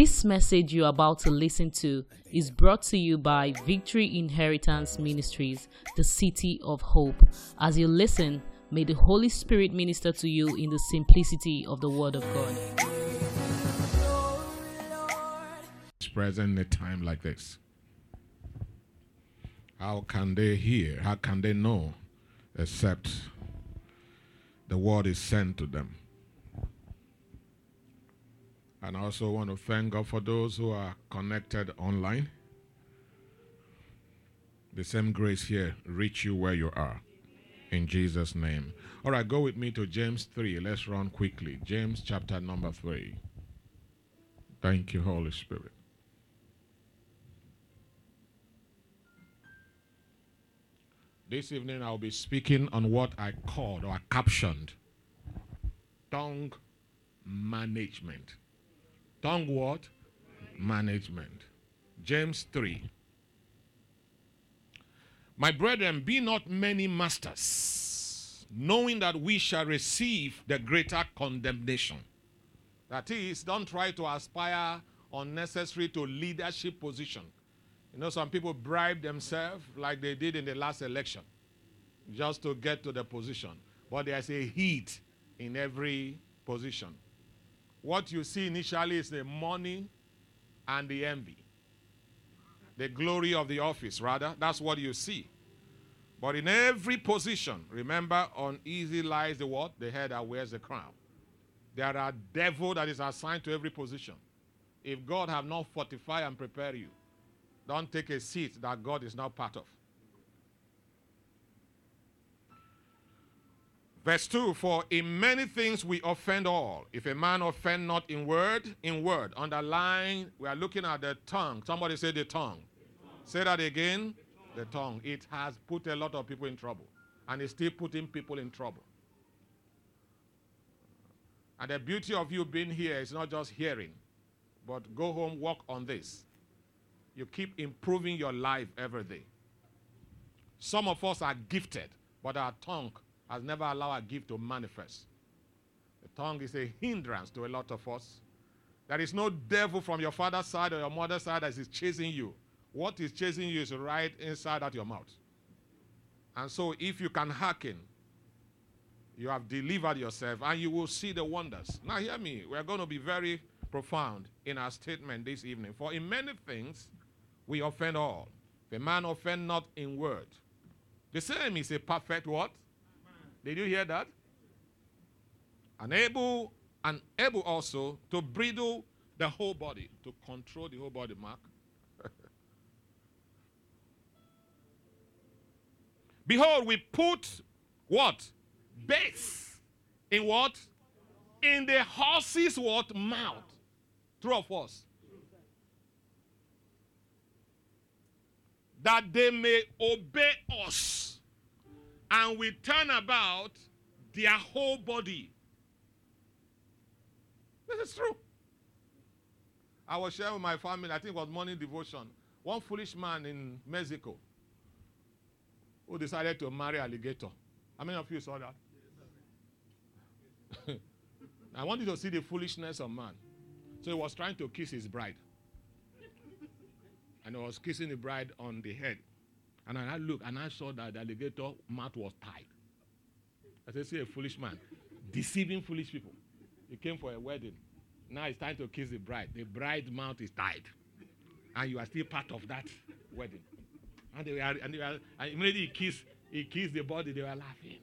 This message you're about to listen to is brought to you by Victory Inheritance Ministries, the City of Hope. As you listen, may the Holy Spirit minister to you in the simplicity of the Word of God. present in a time like this? How can they hear? How can they know except the word is sent to them? And I also want to thank God for those who are connected online. The same grace here reach you where you are. In Jesus' name. All right, go with me to James 3. Let's run quickly. James chapter number 3. Thank you, Holy Spirit. This evening I'll be speaking on what I called or captioned tongue management. Tongue what? Management. James 3. My brethren, be not many masters, knowing that we shall receive the greater condemnation. That is, don't try to aspire unnecessary to leadership position. You know, some people bribe themselves like they did in the last election just to get to the position. But there's a heat in every position. What you see initially is the money and the envy. The glory of the office, rather. That's what you see. But in every position, remember, on easy lies the what? The head that wears the crown. There are devil that is assigned to every position. If God have not fortified and prepared you, don't take a seat that God is not part of. Verse 2 For in many things we offend all. If a man offend not in word, in word. Underline, we are looking at the tongue. Somebody say the tongue. Say that again. The tongue. It has put a lot of people in trouble. And it's still putting people in trouble. And the beauty of you being here is not just hearing, but go home, work on this. You keep improving your life every day. Some of us are gifted, but our tongue has never allowed our gift to manifest. The tongue is a hindrance to a lot of us. There is no devil from your father's side or your mother's side that is chasing you. What is chasing you is right inside at your mouth. And so, if you can hearken, you have delivered yourself and you will see the wonders. Now, hear me. We're going to be very profound in our statement this evening. For in many things, we offend all. If a man offend not in word, the same is a perfect what? Did you hear that? And able and able also to bridle the whole body, to control the whole body, Mark. Behold, we put what? Base in what? In the horse's what? Mouth. True of us. That they may obey us. And we turn about their whole body. This is true. I was sharing with my family, I think it was morning devotion. One foolish man in Mexico who decided to marry alligator. How many of you saw that? I want you to see the foolishness of man. So he was trying to kiss his bride. And he was kissing the bride on the head. And I looked and I saw that the alligator mouth was tied. I said, see a foolish man. Deceiving foolish people. He came for a wedding. Now it's time to kiss the bride. The bride's mouth is tied. And you are still part of that wedding. And they were, and they were, and immediately he kissed, he kissed the body, they were laughing.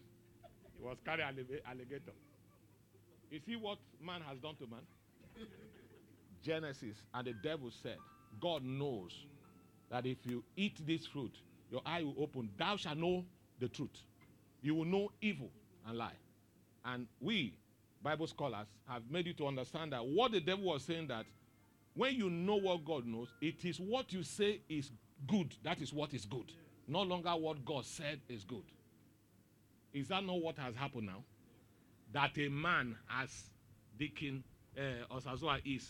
He was carrying alligator. You see what man has done to man? Genesis, and the devil said, God knows that if you eat this fruit, your eye will open. Thou shalt know the truth. You will know evil and lie. And we, Bible scholars, have made you to understand that what the devil was saying that when you know what God knows, it is what you say is good. That is what is good. No longer what God said is good. Is that not what has happened now? That a man, as Deacon uh, Osazoa is,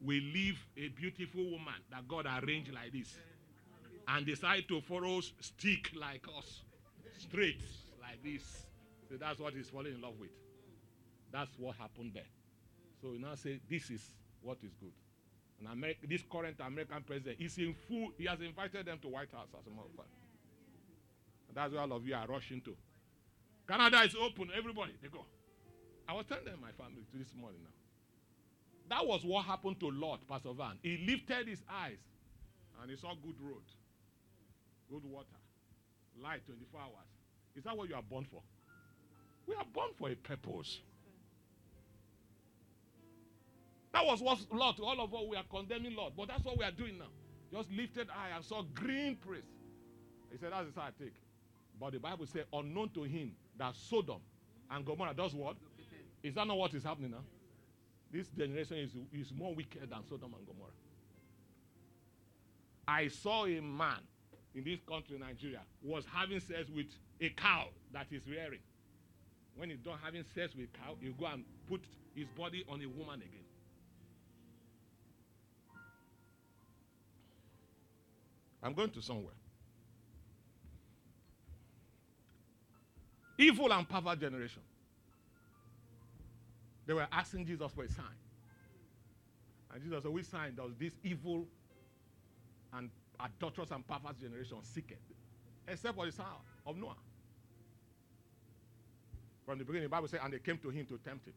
will leave a beautiful woman that God arranged like this and decide to follow stick like us, straight like this. So that's what he's falling in love with. That's what happened there. So we now say, this is what is good. And America, this current American president is in full, he has invited them to White House as a matter of fact. And that's where all of you are rushing to. Canada is open, everybody, they go. I was telling them my family this morning now. That was what happened to Lord Pastor Van. He lifted his eyes and he saw good road, good water, light 24 hours. Is that what you are born for? We are born for a purpose. That was what Lot, all of us, we are condemning Lot. But that's what we are doing now. Just lifted eye and saw green praise. He said, that's the side I take. But the Bible says, unknown to him, that Sodom and Gomorrah does what? Is that not what is happening now? This generation is, is more wicked than Sodom and Gomorrah. I saw a man in this country, Nigeria, was having sex with a cow that is rearing. When he's done having sex with cow, he'll go and put his body on a woman again. I'm going to somewhere. Evil and pervert generation. They were asking Jesus for a sign. And Jesus said, Which sign does this evil adulterous and perverse generation seek it? Except for the son of Noah. From the beginning, the Bible says, and they came to him to tempt him.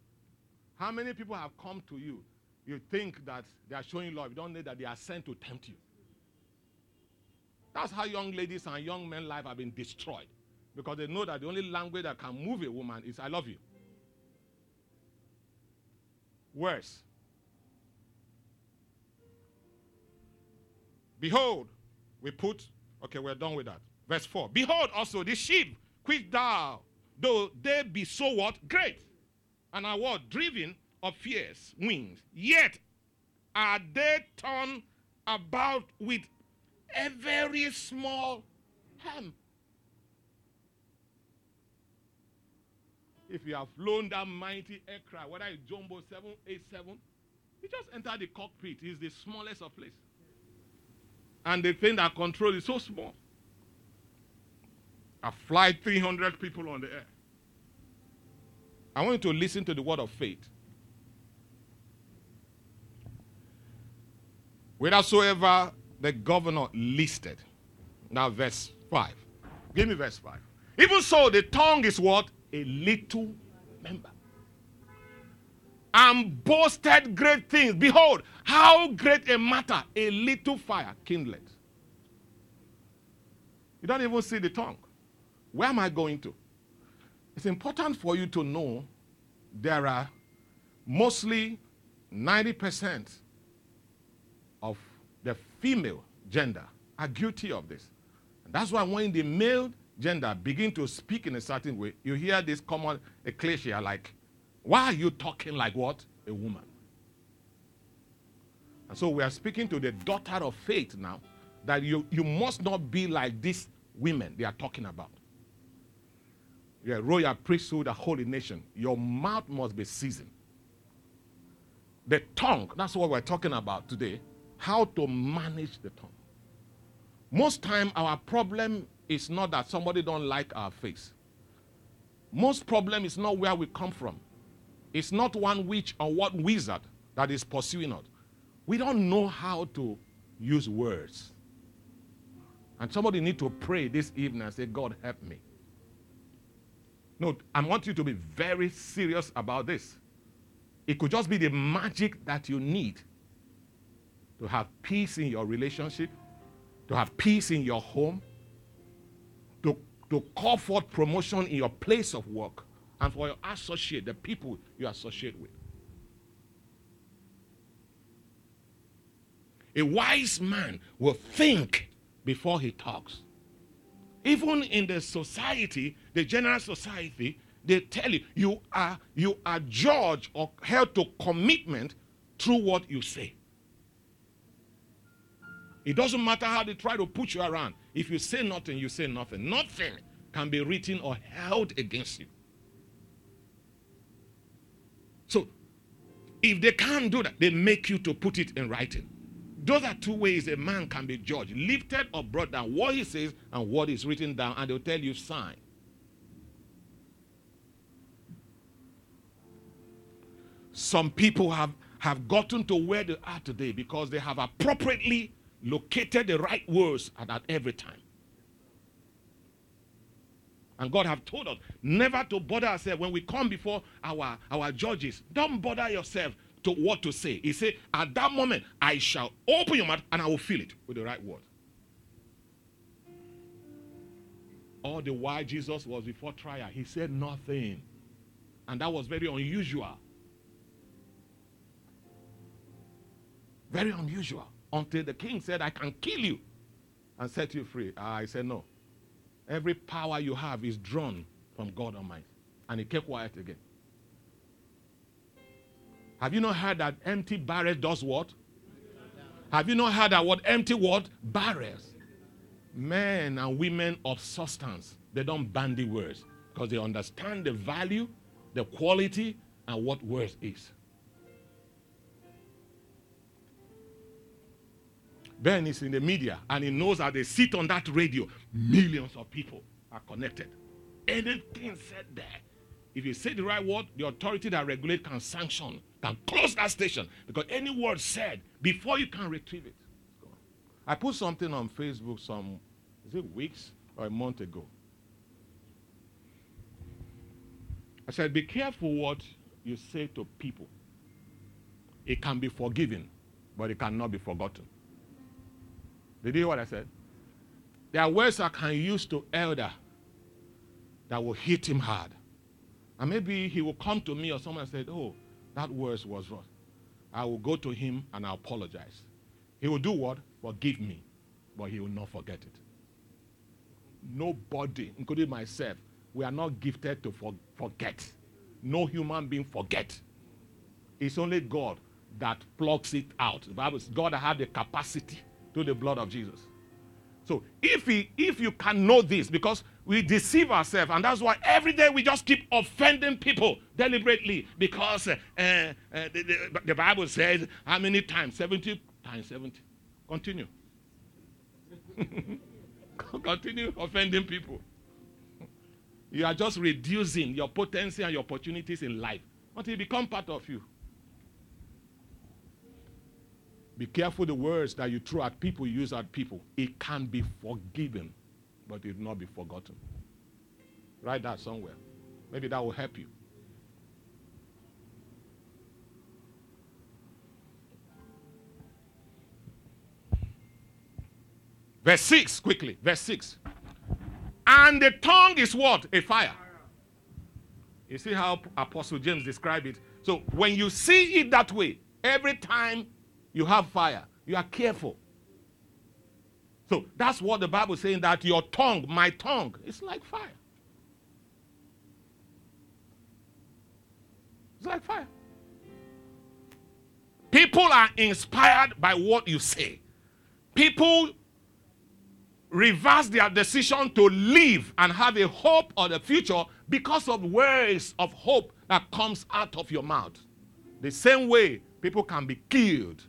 How many people have come to you? You think that they are showing love. You don't know that they are sent to tempt you. That's how young ladies and young men' life have been destroyed. Because they know that the only language that can move a woman is I love you. Worse. Behold, we put, okay, we're done with that. Verse 4. Behold also the sheep, which thou, though they be so what? Great. And are what? Driven of fierce wings. Yet are they turned about with a very small ham. If you have flown that mighty aircraft, whether it's Jumbo 787, you just enter the cockpit. It's the smallest of places. And the thing that controls is so small. I fly 300 people on the air. I want you to listen to the word of faith. Whithersoever the governor listed. Now, verse 5. Give me verse 5. Even so, the tongue is what? A little member. And boasted great things. Behold, how great a matter a little fire kindled. You don't even see the tongue. Where am I going to? It's important for you to know there are mostly 90% of the female gender are guilty of this. And that's why when the male gender begin to speak in a certain way, you hear this common ecclesia like, why are you talking like what? A woman. And so we are speaking to the daughter of faith now that you, you must not be like these women they are talking about. You're royal priesthood, a holy nation. Your mouth must be seasoned. The tongue, that's what we're talking about today how to manage the tongue. Most time our problem is not that somebody don't like our face. Most problem is not where we come from. It's not one witch or what wizard that is pursuing us. We don't know how to use words. And somebody need to pray this evening and say, God help me. No, I want you to be very serious about this. It could just be the magic that you need to have peace in your relationship, to have peace in your home, to, to call forth promotion in your place of work, and for your associate, the people you associate with. A wise man will think before he talks. Even in the society, the general society, they tell you you are you are judged or held to commitment through what you say. It doesn't matter how they try to put you around. If you say nothing, you say nothing. Nothing can be written or held against you. So, if they can't do that, they make you to put it in writing. Those are two ways a man can be judged lifted or brought down. What he says and what is written down, and they'll tell you sign. Some people have have gotten to where they are today because they have appropriately located the right words at, at every time. And God have told us never to bother ourselves when we come before our, our judges. Don't bother yourself to what to say. He said, At that moment, I shall open your mouth and I will fill it with the right word. All the while Jesus was before trial, he said nothing. And that was very unusual. Very unusual. Until the king said, I can kill you and set you free. Ah, I said, No. Every power you have is drawn from God Almighty. And he kept quiet again. Have you not heard that empty barrels does what? Have you not heard that what empty what? Barrels. Men and women of substance, they don't bandy words because they understand the value, the quality, and what words is. Ben is in the media and he knows that they sit on that radio. Millions of people are connected. Anything said there, if you say the right word, the authority that regulate can sanction, can close that station because any word said before you can retrieve it. I put something on Facebook some, is it weeks or a month ago? I said, be careful what you say to people. It can be forgiven, but it cannot be forgotten. Did you hear what I said? There are words I can use to elder that will hit him hard. And maybe he will come to me or someone said, Oh, that word was wrong. I will go to him and I apologize. He will do what? Forgive me. But he will not forget it. Nobody, including myself, we are not gifted to for- forget. No human being forget. It's only God that plucks it out. The Bible says God had the capacity through the blood of Jesus. So if he, if you can know this, because we deceive ourselves, and that's why every day we just keep offending people deliberately, because uh, uh, the, the, the, Bible says how many times? 70 times 70. Continue. Continue offending people. You are just reducing your potency and your opportunities in life until it become part of you. Be careful the words that you throw at people, you use at people. It can be forgiven, but it will not be forgotten. Write that somewhere. Maybe that will help you. Verse 6, quickly. Verse 6. And the tongue is what? A fire. You see how Apostle James described it? So when you see it that way, every time you have fire. You are careful. So that's what the Bible is saying that your tongue, my tongue, is like fire. It's like fire. People are inspired by what you say. People reverse their decision to live and have a hope of the future because of words of hope that comes out of your mouth. The same way people can be killed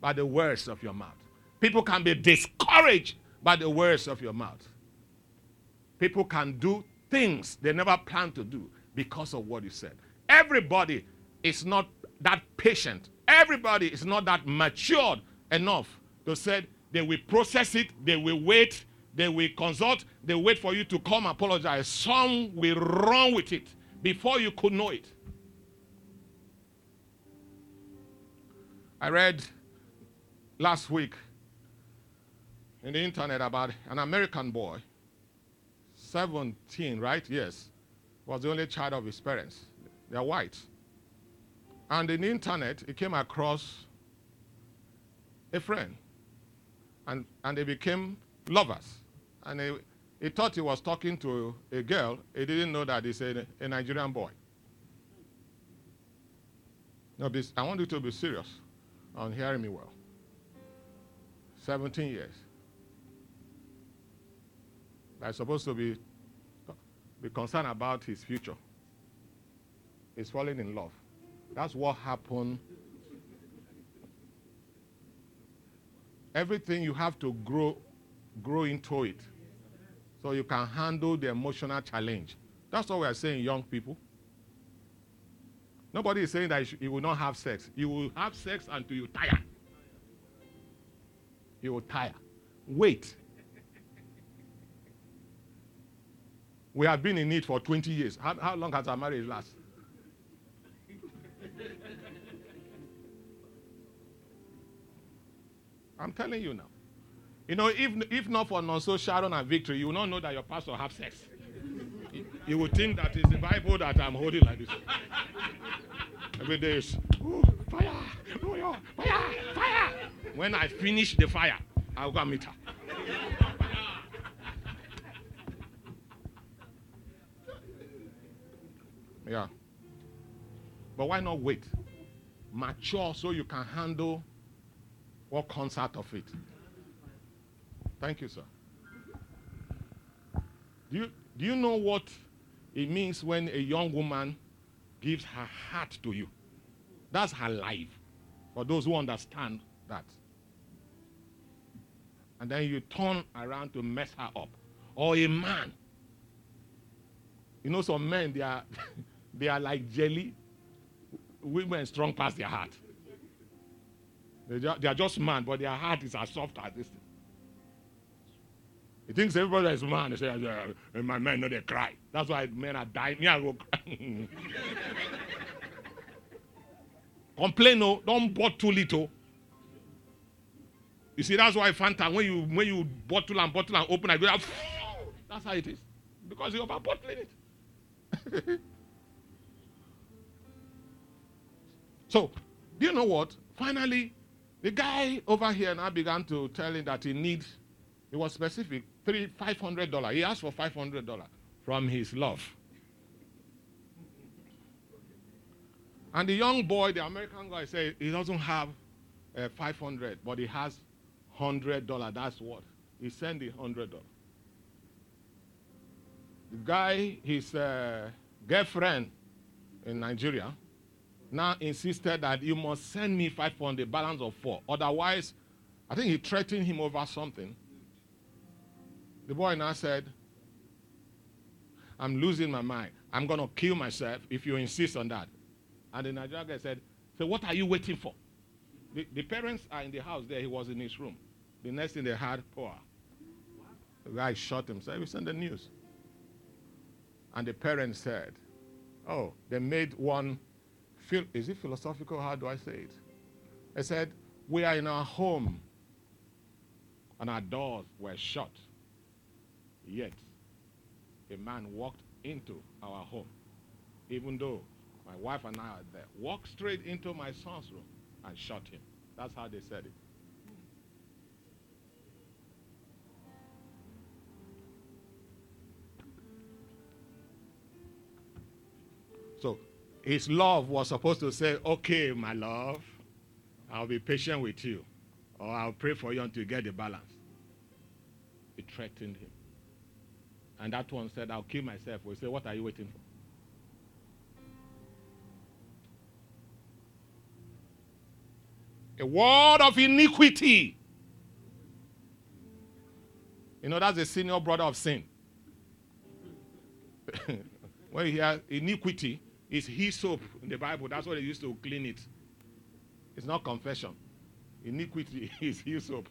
by the words of your mouth. People can be discouraged by the words of your mouth. People can do things they never planned to do because of what you said. Everybody is not that patient. Everybody is not that matured enough to say they will process it, they will wait, they will consult, they wait for you to come apologize. Some will run with it before you could know it. I read last week in the internet about an American boy, 17, right? Yes. Was the only child of his parents. They're white. And in the internet, he came across a friend. And, and they became lovers. And he, he thought he was talking to a girl. He didn't know that he's a, a Nigerian boy. No, I want you to be serious on hearing me well. 17 years. I'm supposed to be, be concerned about his future. He's falling in love. That's what happened. Everything you have to grow, grow into it so you can handle the emotional challenge. That's what we are saying, young people. Nobody is saying that you will not have sex. You will have sex until you tire. You will tire. Wait. We have been in it for 20 years. How, how long has our marriage lasted? I'm telling you now. You know, if, if not for Nonso Sharon and Victory, you will not know that your pastor have sex. You would think that it's the Bible that I'm holding like this. Every day is fire, oh, fire, fire. When I finish the fire, I'll go meet her. Yeah. But why not wait? Mature so you can handle what comes out of it. Thank you, sir. Do you, do you know what it means when a young woman gives her heart to you? That's her life. For those who understand that. And then you turn around to mess her up. Or a man. You know, some men, they are, they are like jelly. Women strong past their heart. They, they are just man, but their heart is as soft as this. He thinks everybody is man. They say, uh, my men know they cry. That's why men are dying. Me, I go cry. Complain, no. Don't bottle too oh. You see, that's why Fanta, when you when you bottle and bottle and open, I go, that's how it is. Because you're about bottling it. so, do you know what? Finally, the guy over here now began to tell him that he needs, he was specific, three, $500. He asked for $500 from his love. And the young boy, the American guy, said he doesn't have uh, 500, but he has $100. That's what. He sent the $100. The guy, his uh, girlfriend in Nigeria, now insisted that you must send me five on the balance of four. Otherwise, I think he threatened him over something. The boy now said, I'm losing my mind. I'm going to kill myself if you insist on that. And the Nigerian guy said, So what are you waiting for? The, the parents are in the house there. He was in his room. The next thing they had, poor. The guy shot himself. He sent the news. And the parents said, Oh, they made one feel is it philosophical? How do I say it? They said, We are in our home and our doors were shut. Yet, a man walked into our home, even though my wife and I are there. Walked straight into my son's room and shot him. That's how they said it. So his love was supposed to say, Okay, my love, I'll be patient with you, or I'll pray for you until you get the balance. It threatened him. And that one said, I'll kill myself. We say, What are you waiting for? A word of iniquity. You know, that's the senior brother of sin. when you hear iniquity, it's hyssop in the Bible. That's what they used to clean it. It's not confession. Iniquity is hyssop.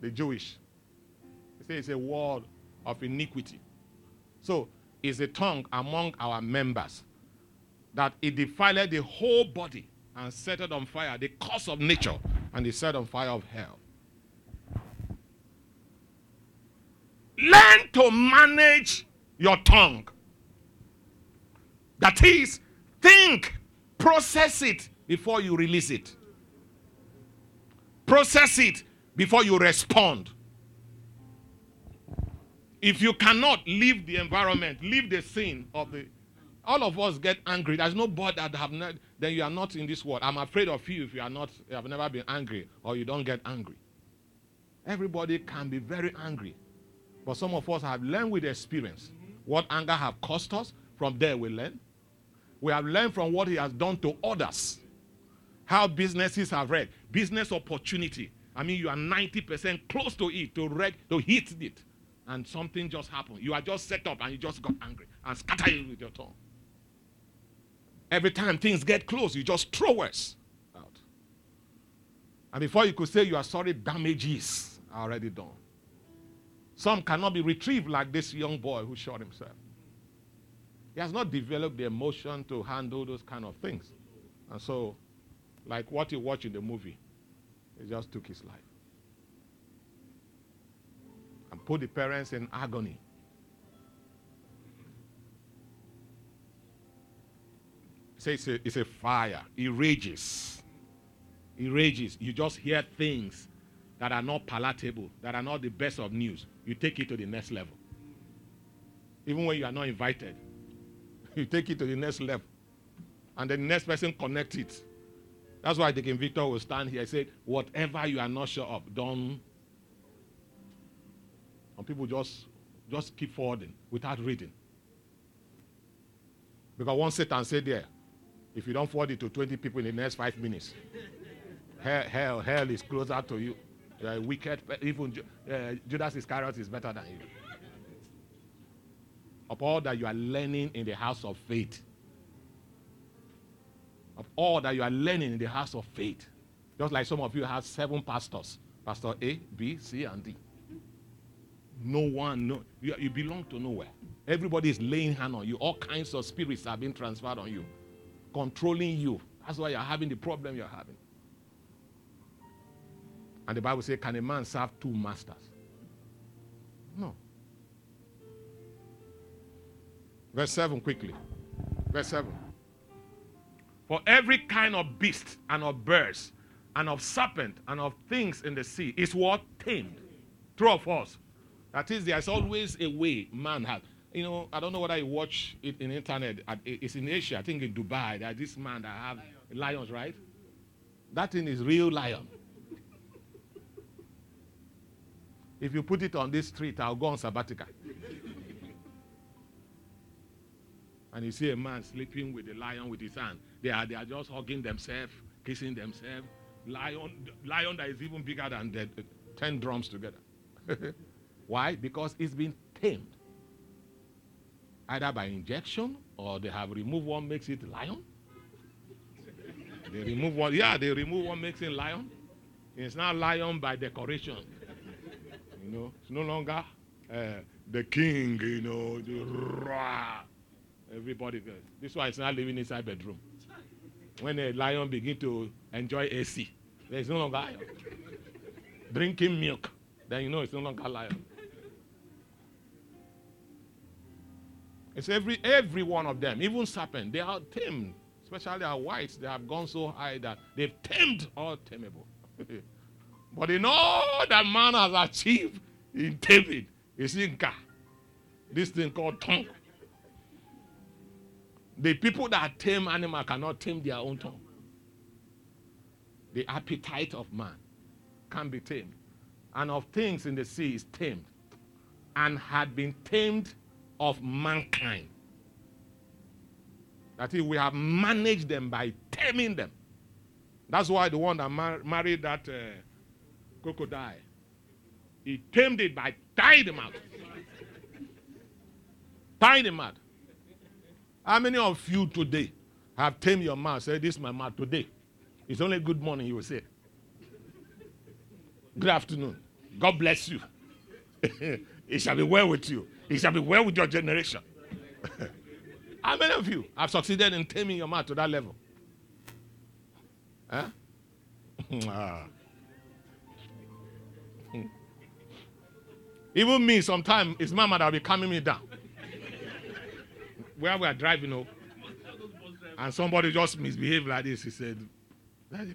The Jewish. They say it's a word of iniquity. So it's a tongue among our members that it defiled the whole body and set it on fire, the cause of nature, and the set on fire of hell. Learn to manage your tongue. That is, think, process it before you release it. Process it before you respond. If you cannot leave the environment, leave the scene of the all of us get angry. There's nobody that have not then you are not in this world. I'm afraid of you if you are not you have never been angry or you don't get angry. Everybody can be very angry. But some of us have learned with experience what anger have cost us. From there we learn. We have learned from what he has done to others. How businesses have read. Business opportunity. I mean, you are 90% close to it, to read, to hit it. And something just happened. You are just set up and you just got angry and scatter it with your tongue. Every time things get close, you just throw words out. And before you could say you are sorry, damages are already done. Some cannot be retrieved like this young boy who shot himself. He has not developed the emotion to handle those kind of things. And so, like what you watch in the movie, he just took his life. And put the parents in agony. Say it's a, it's a fire. It rages. It rages. You just hear things that are not palatable, that are not the best of news. You take it to the next level. Even when you are not invited, you take it to the next level. And the next person connect it. That's why Deacon Victor will stand here and say, whatever you are not sure of, don't. And people just, just keep forwarding without reading. Because once Satan said there, if you don't forward it to 20 people in the next five minutes, hell, hell, hell is closer to you. Uh, wicked, even uh, Judas Iscariot is better than you. Of all that you are learning in the house of faith, of all that you are learning in the house of faith, just like some of you have seven pastors Pastor A, B, C, and D. No one, no, you, you belong to nowhere. Everybody is laying hand on you. All kinds of spirits are being transferred on you controlling you. That's why you're having the problem you're having. And the Bible says, Can a man serve two masters? Verse 7 quickly. Verse 7. For every kind of beast and of birds and of serpent and of things in the sea is what? Tamed. True of us. That is, there's always a way man has you know, I don't know whether you watch it in internet. It's in Asia, I think in Dubai. That this man that have lions, right? That thing is real lion. if you put it on this street, I'll go on sabbatical. And you see a man sleeping with a lion with his hand. They are, they are just hugging themselves, kissing themselves. Lion, lion that is even bigger than the, uh, 10 drums together. Why? Because it's been tamed either by injection or they have removed one makes it lion. they remove one, yeah, they remove one makes it lion. It's now lion by decoration. You know, it's no longer uh, the king, you know, the rah. Everybody goes. This one is not living inside bedroom. When a lion begin to enjoy AC, there's no longer lion. Drinking milk, then you know it's no longer lion. It's every every one of them, even serpent, they are tamed. Especially our whites, they have gone so high that they've tamed all tameable. but in all that man has achieved in taming, is Inca. This thing called tongue. The people that tame animal cannot tame their own tongue. The appetite of man can be tamed. And of things in the sea is tamed. And had been tamed of mankind. That is, we have managed them by taming them. That's why the one that mar- married that uh, crocodile, he tamed it by tying him out. tying him out. How many of you today have tamed your mouth? Say, This is my mouth today. It's only good morning, you will say. Good afternoon. God bless you. it shall be well with you. It shall be well with your generation. How many of you have succeeded in taming your mouth to that level? Huh? Even me, sometimes it's mama that will be calming me down. Where we are driving, oh, and somebody just misbehaved like this. He said,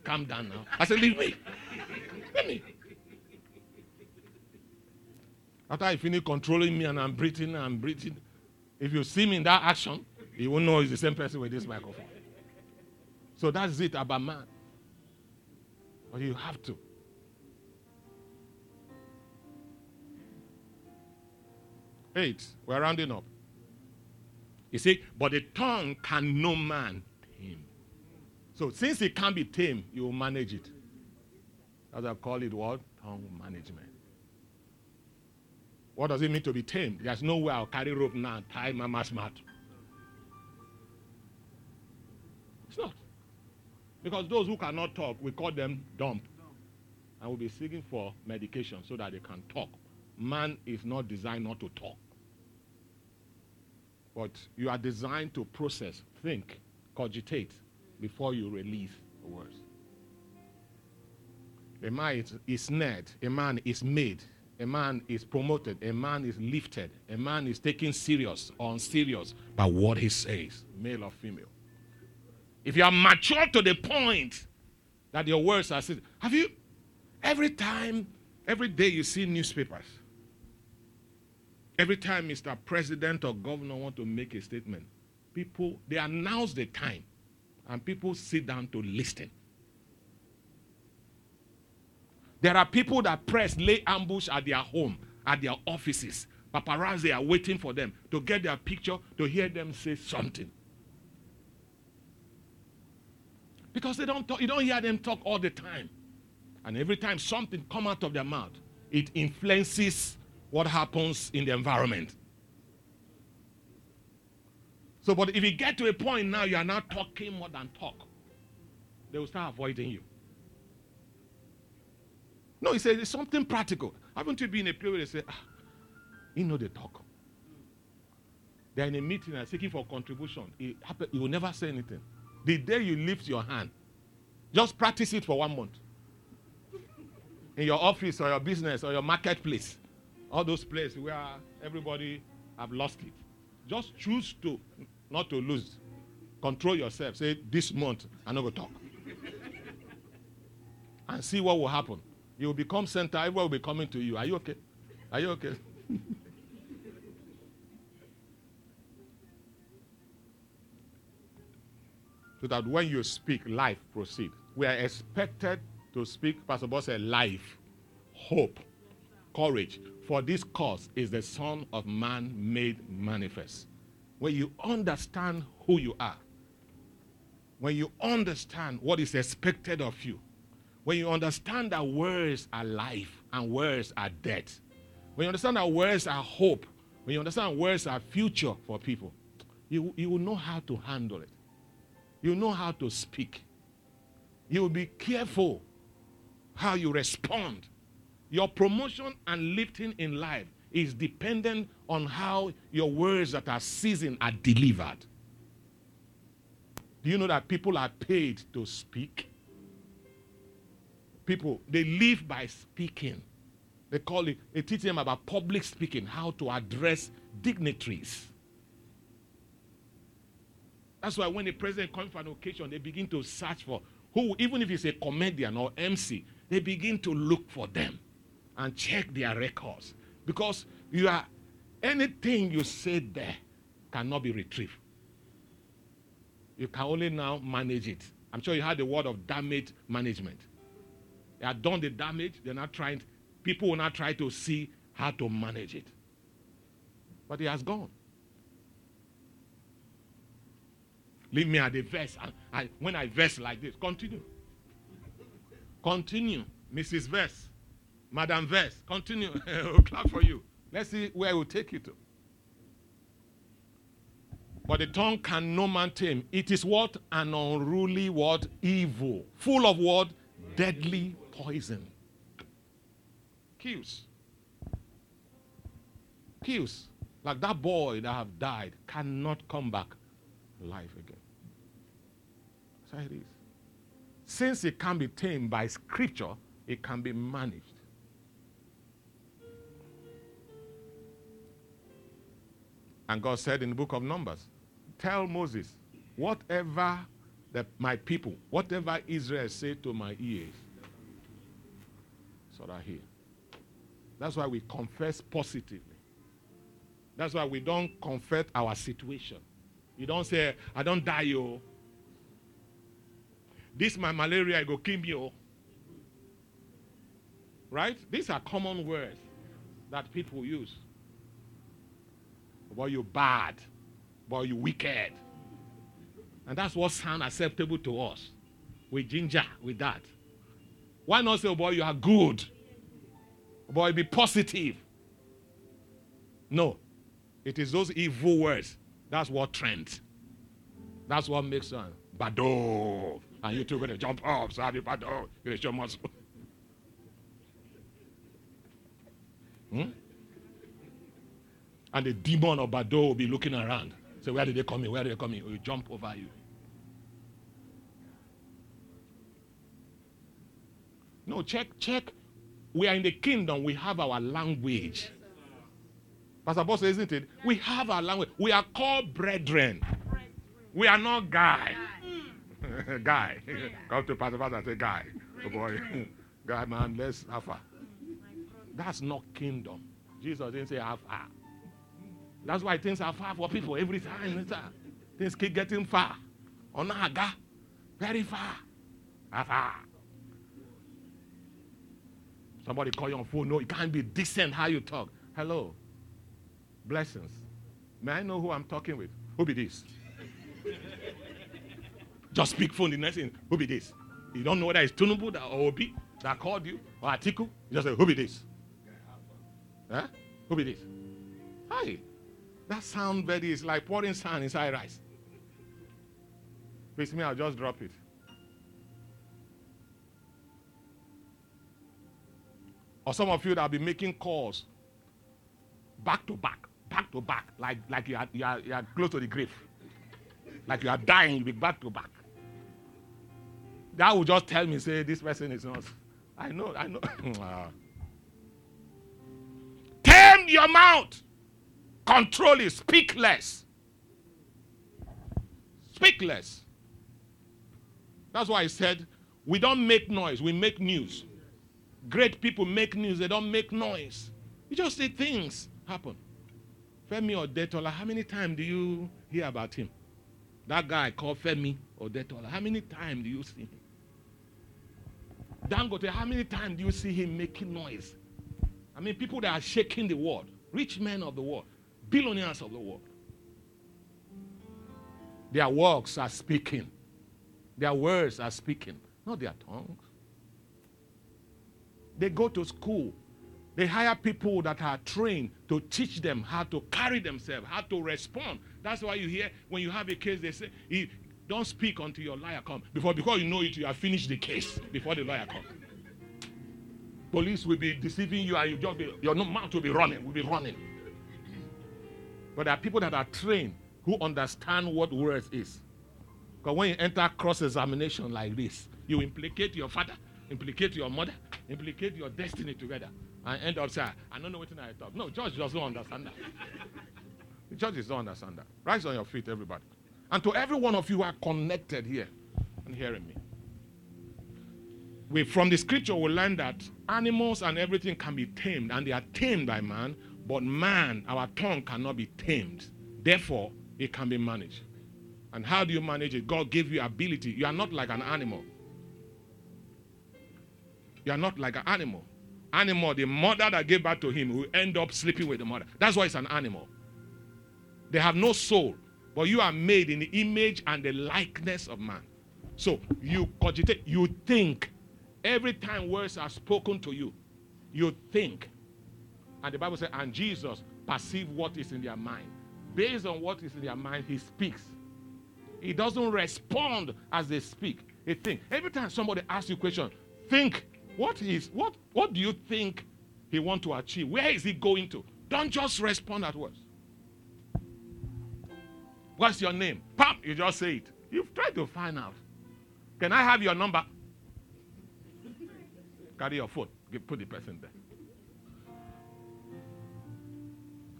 Calm down now. I said, Leave me. Let me. After I finish controlling me and I'm breathing and breathing, if you see me in that action, you won't know it's the same person with this microphone. So that's it about man. But you have to. Eight, we're rounding up. You see, but the tongue can no man tame. So since it can't be tamed, you will manage it. As I call it what? Tongue management. What does it mean to be tamed? There's no way I'll carry rope now and tie mama's mouth. It's not. Because those who cannot talk, we call them dumb. And we'll be seeking for medication so that they can talk. Man is not designed not to talk. But you are designed to process, think, cogitate before you release the words. A man is, is snared, a man is made, a man is promoted, a man is lifted, a man is taken serious or unserious by what he says, male or female. If you are mature to the point that your words are said, have you every time, every day you see newspapers, every time Mr. President or governor want to make a statement, people they announce the time and people sit down to listen. There are people that press, lay ambush at their home, at their offices. Paparazzi are waiting for them to get their picture, to hear them say something. Because they don't talk, you don't hear them talk all the time. And every time something come out of their mouth, it influences what happens in the environment. So, but if you get to a point now, you are now talking more than talk, they will start avoiding you. No, he says it's something practical. Haven't you been in a place where they say, ah, you know they talk. They're in a meeting and seeking for contribution. It happen, you will never say anything. The day you lift your hand, just practice it for one month. In your office or your business or your marketplace, all those places where everybody have lost it. Just choose to not to lose. Control yourself. Say this month I'm not gonna talk. and see what will happen. You will become center, everyone will be coming to you. Are you okay? Are you okay? so that when you speak, life proceed. We are expected to speak, Pastor Boss said, life, hope, courage. For this cause is the Son of Man made manifest. When you understand who you are, when you understand what is expected of you, when you understand that words are life and words are death, when you understand that words are hope, when you understand words are future for people, you, you will know how to handle it. You know how to speak. You will be careful how you respond. Your promotion and lifting in life is dependent on how your words that are seasoned are delivered. Do you know that people are paid to speak? People, they live by speaking. They call it, they teach them about public speaking, how to address dignitaries. That's why when the president comes for an occasion, they begin to search for who, even if he's a comedian or MC, they begin to look for them and check their records. Because you are anything you say there cannot be retrieved. You can only now manage it. I'm sure you had the word of damage management. They have done the damage, they're not trying, people will not try to see how to manage it. But he has gone. Leave me at the verse. I, I, when I verse like this, continue. Continue. Mrs. Verse. Madam Verse. Continue. we'll clap for you. Let's see where it will take you to. But the tongue can no man tame. It is what? An unruly word, evil. Full of what? Deadly poison. Kills. Kills. Like that boy that have died cannot come back alive again. That's how it is. Since it can be tamed by scripture, it can be managed. And God said in the book of Numbers, Tell Moses, whatever that my people, whatever Israel say to my ears, so that here. That's why we confess positively. That's why we don't confess our situation. You don't say, I don't die, yo. This my malaria, I go kill me, yo. Right? These are common words that people use. Boy, you bad. Boy, you wicked. And that's what sounds acceptable to us. We ginger with that. Why not say, oh boy, you are good? Boy, be positive. No. It is those evil words. That's what trends. That's what makes one. Bado. And you two going to jump up, so oh, you show muscle. hmm? And the demon of Bado will be looking around. Say, where did they come in? Where did they come in? Will jump over you. No, check, check. We are in the kingdom. We have our language. Pastor Boss, isn't it? We have our language. We are called brethren. We are not guy. guy. Come to Pastor Pastor and say, guy. Oh boy. guy, man, let's have a. That's not kingdom. Jesus didn't say have That's why things are far for people every time. Things keep getting far. Onaga. Very far. Afar. Somebody call you on phone. No, you can't be decent how you talk. Hello. Blessings. May I know who I'm talking with? Who be this? Just speak phone the next thing. Who be this? You don't know whether it's Tinubu that, or Obi that called you or Atiku. You just say, Who be this? Huh? Who be this? Hi. That sound very is like pouring sand inside rice. Please me, I'll just drop it. Or some of you that will be making calls back to back, back to back, like, like you, are, you, are, you are close to the grave. Like you are dying, you'll be back to back. That will just tell me, say, this person is not. I know, I know. Tame your mouth. Control it. Speak less. Speak less. That's why I said we don't make noise, we make news. Great people make news, they don't make noise. You just see things happen. Femi Otedola, how many times do you hear about him? That guy called Femi Otedola, how many times do you see him? Dangote, how many times do you see him making noise? I mean, people that are shaking the world, rich men of the world, billionaires of the world. Their works are speaking, their words are speaking, not their tongues. They go to school. They hire people that are trained to teach them how to carry themselves, how to respond. That's why you hear when you have a case, they say, don't speak until your lawyer comes. Before, because you know it, you have finished the case before the lawyer comes. Police will be deceiving you and you just be, your mouth will be running, will be running. But there are people that are trained who understand what words is. Because when you enter cross examination like this, you implicate your father, implicate your mother, implicate your destiny together, and end up saying, I don't know what I talk. No, judge doesn't understand that. the judges don't understand that. Rise on your feet, everybody. And to every one of you who are connected here and hearing me. We, from the scripture, we learn that animals and everything can be tamed, and they are tamed by man, but man, our tongue cannot be tamed. Therefore, it can be managed. And how do you manage it? God gave you ability. You are not like an animal. You are not like an animal. Animal, the mother that gave birth to him will end up sleeping with the mother. That's why it's an animal. They have no soul, but you are made in the image and the likeness of man. So you cogitate, you think. Every time words are spoken to you, you think. And the Bible says, and Jesus perceive what is in their mind. Based on what is in their mind, he speaks. He doesn't respond as they speak. He thinks. Every time somebody asks you a question, think what is what what do you think he want to achieve? Where is he going to? Don't just respond at once. What's your name? Pam, you just say it. You've tried to find out. Can I have your number? Carry your phone. Put the person there.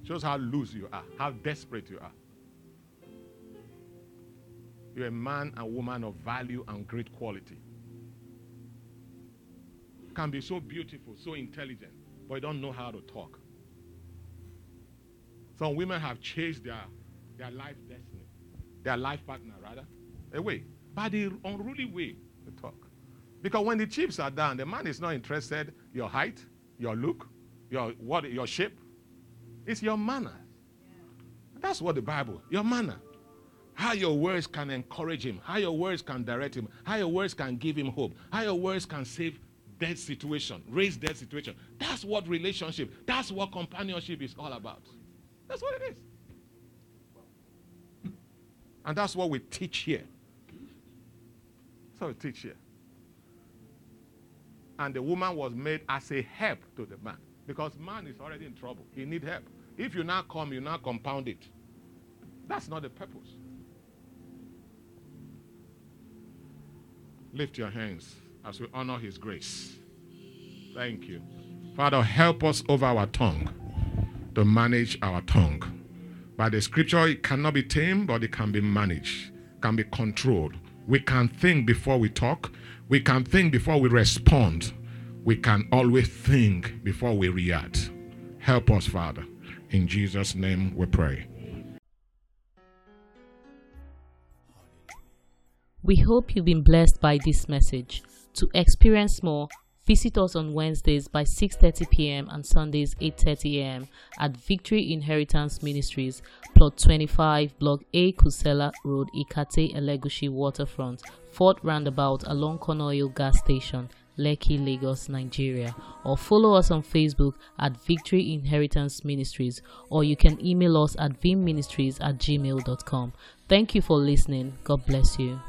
Shows how loose you are, how desperate you are. You're a man and woman of value and great quality can be so beautiful, so intelligent, but you don't know how to talk. Some women have chased their, their life destiny, their life partner, rather, away by the unruly way to talk. Because when the chips are down, the man is not interested your height, your look, your what your shape. It's your manner. That's what the Bible, your manner. How your words can encourage him, how your words can direct him, how your words can give him hope, how your words can save dead situation, raise dead situation. That's what relationship, that's what companionship is all about. That's what it is. And that's what we teach here. That's what we teach here. And the woman was made as a help to the man because man is already in trouble. He need help. If you now come, you now compound it. That's not the purpose. Lift your hands as we honor his grace. Thank you. Father, help us over our tongue to manage our tongue. By the scripture, it cannot be tamed, but it can be managed, can be controlled. We can think before we talk, we can think before we respond. We can always think before we react. Help us, Father. In Jesus' name we pray. We hope you've been blessed by this message. To experience more, visit us on Wednesdays by 6:30 p.m. and Sundays 8:30 a.m. at Victory Inheritance Ministries, plot 25, block A, Kusenla Road, Ikate, Elegushi Waterfront, Fort Roundabout along Conoil Gas Station, Lekki, Lagos, Nigeria, or follow us on Facebook at Victory Inheritance Ministries, or you can email us at vimministries at gmail.com. Thank you for listening. God bless you.